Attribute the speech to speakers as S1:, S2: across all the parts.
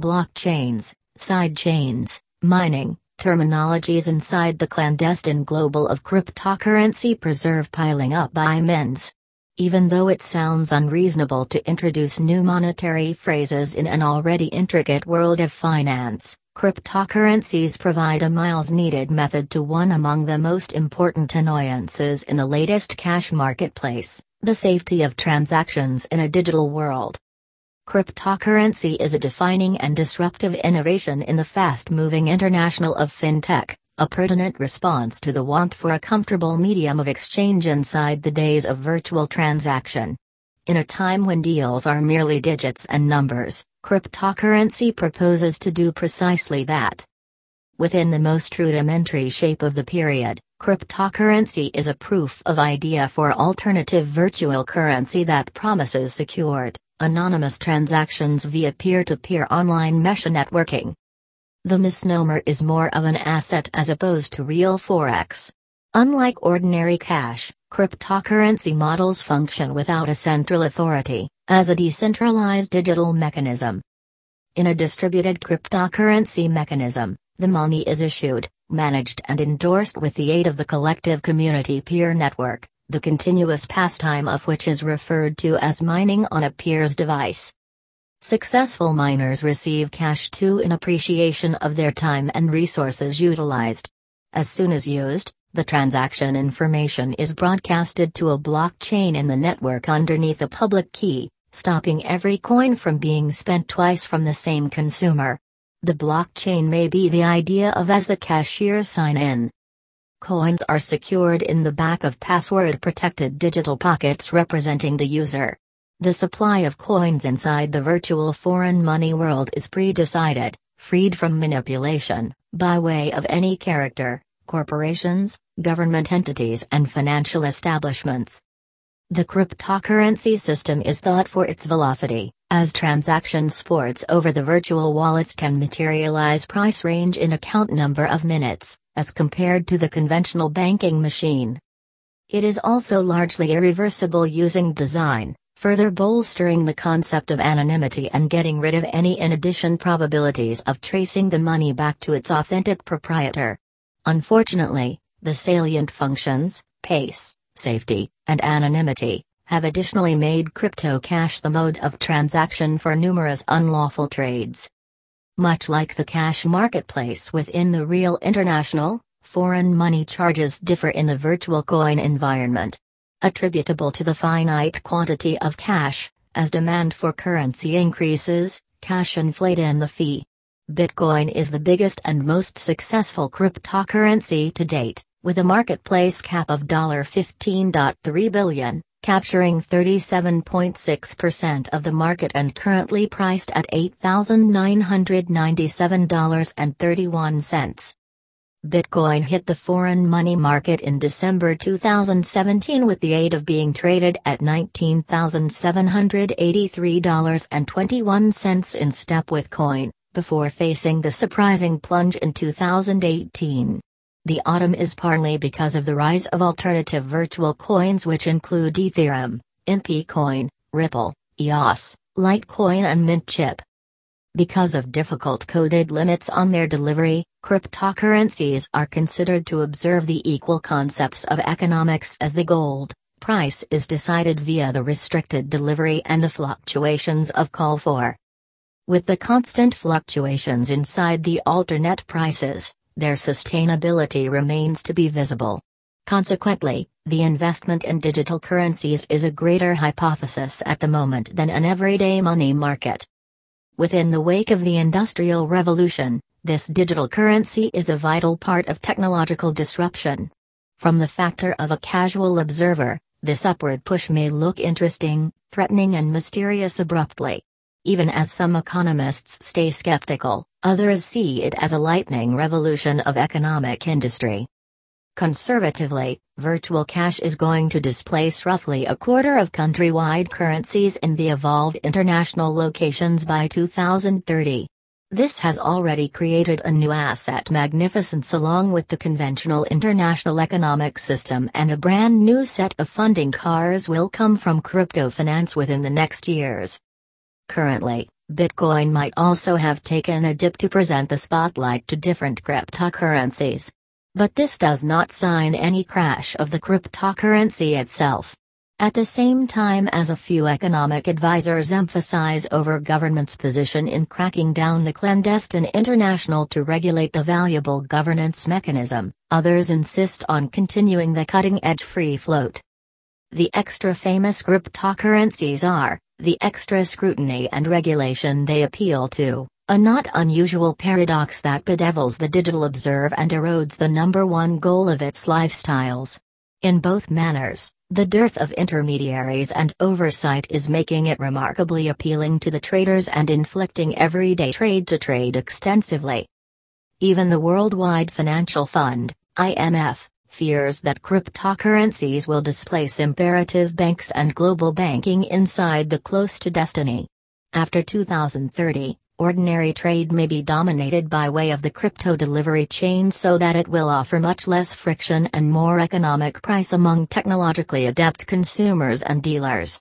S1: blockchains, side chains, mining, terminologies inside the clandestine global of cryptocurrency preserve piling up by mens. Even though it sounds unreasonable to introduce new monetary phrases in an already intricate world of finance, cryptocurrencies provide a miles needed method to one among the most important annoyances in the latest cash marketplace the safety of transactions in a digital world. Cryptocurrency is a defining and disruptive innovation in the fast moving international of fintech, a pertinent response to the want for a comfortable medium of exchange inside the days of virtual transaction. In a time when deals are merely digits and numbers, cryptocurrency proposes to do precisely that. Within the most rudimentary shape of the period, cryptocurrency is a proof of idea for alternative virtual currency that promises secured, anonymous transactions via peer to peer online mesh networking. The misnomer is more of an asset as opposed to real forex. Unlike ordinary cash, cryptocurrency models function without a central authority, as a decentralized digital mechanism. In a distributed cryptocurrency mechanism, the money is issued, managed and endorsed with the aid of the collective community peer network, the continuous pastime of which is referred to as mining on a peer's device. Successful miners receive cash too in appreciation of their time and resources utilized. As soon as used, the transaction information is broadcasted to a blockchain in the network underneath a public key, stopping every coin from being spent twice from the same consumer. The blockchain may be the idea of as the cashier sign in. Coins are secured in the back of password protected digital pockets representing the user. The supply of coins inside the virtual foreign money world is pre decided, freed from manipulation, by way of any character, corporations, government entities, and financial establishments. The cryptocurrency system is thought for its velocity, as transaction sports over the virtual wallets can materialize price range in a count number of minutes, as compared to the conventional banking machine. It is also largely irreversible using design, further bolstering the concept of anonymity and getting rid of any in addition probabilities of tracing the money back to its authentic proprietor. Unfortunately, the salient functions, pace, safety, and anonymity, have additionally made crypto cash the mode of transaction for numerous unlawful trades. Much like the cash marketplace within the real international, foreign money charges differ in the virtual coin environment attributable to the finite quantity of cash, as demand for currency increases, cash inflate in the fee. Bitcoin is the biggest and most successful cryptocurrency to date, with a marketplace cap of $15.3 billion, capturing 37.6% of the market and currently priced at $8,997.31. Bitcoin hit the foreign money market in December 2017 with the aid of being traded at $19,783.21 in step with coin, before facing the surprising plunge in 2018. The autumn is partly because of the rise of alternative virtual coins which include Ethereum, MP Coin, Ripple, EOS, Litecoin and Mintchip. Because of difficult coded limits on their delivery, cryptocurrencies are considered to observe the equal concepts of economics as the gold price is decided via the restricted delivery and the fluctuations of call for. With the constant fluctuations inside the alternate prices, their sustainability remains to be visible. Consequently, the investment in digital currencies is a greater hypothesis at the moment than an everyday money market. Within the wake of the Industrial Revolution, this digital currency is a vital part of technological disruption. From the factor of a casual observer, this upward push may look interesting, threatening, and mysterious abruptly. Even as some economists stay skeptical, others see it as a lightning revolution of economic industry. Conservatively, virtual cash is going to displace roughly a quarter of countrywide currencies in the evolved international locations by 2030. This has already created a new asset magnificence along with the conventional international economic system and a brand new set of funding cars will come from crypto finance within the next years. Currently, Bitcoin might also have taken a dip to present the spotlight to different cryptocurrencies. But this does not sign any crash of the cryptocurrency itself. At the same time as a few economic advisors emphasize over government's position in cracking down the clandestine international to regulate the valuable governance mechanism, others insist on continuing the cutting-edge free float. The extra famous cryptocurrencies are, the extra scrutiny and regulation they appeal to, a not unusual paradox that bedevils the digital observe and erodes the number one goal of its lifestyles. In both manners, the dearth of intermediaries and oversight is making it remarkably appealing to the traders and inflicting everyday trade to trade extensively. Even the Worldwide Financial Fund, IMF, fears that cryptocurrencies will displace imperative banks and global banking inside the close to destiny. After 2030, ordinary trade may be dominated by way of the crypto delivery chain so that it will offer much less friction and more economic price among technologically adept consumers and dealers.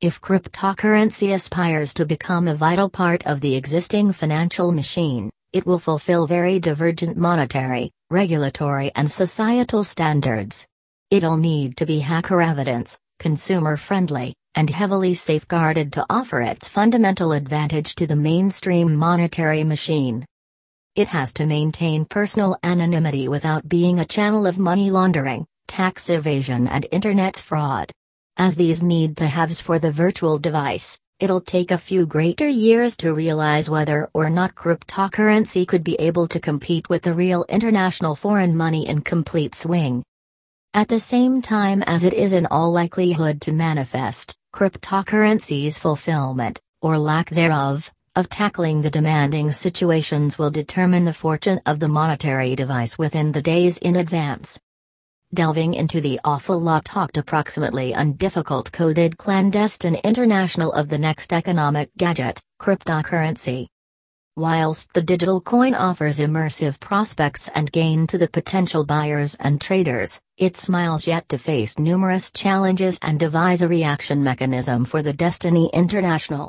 S1: If cryptocurrency aspires to become a vital part of the existing financial machine, it will fulfill very divergent monetary, regulatory and societal standards. It'll need to be hacker evidence, consumer friendly, and heavily safeguarded to offer its fundamental advantage to the mainstream monetary machine. It has to maintain personal anonymity without being a channel of money laundering, tax evasion, and internet fraud. As these need to haves for the virtual device, It'll take a few greater years to realize whether or not cryptocurrency could be able to compete with the real international foreign money in complete swing. At the same time as it is in all likelihood to manifest, cryptocurrency's fulfillment, or lack thereof, of tackling the demanding situations will determine the fortune of the monetary device within the days in advance delving into the awful lot talked approximately undifficult coded clandestine international of the next economic gadget, cryptocurrency. Whilst the digital coin offers immersive prospects and gain to the potential buyers and traders, it smiles yet to face numerous challenges and devise a reaction mechanism for the Destiny International.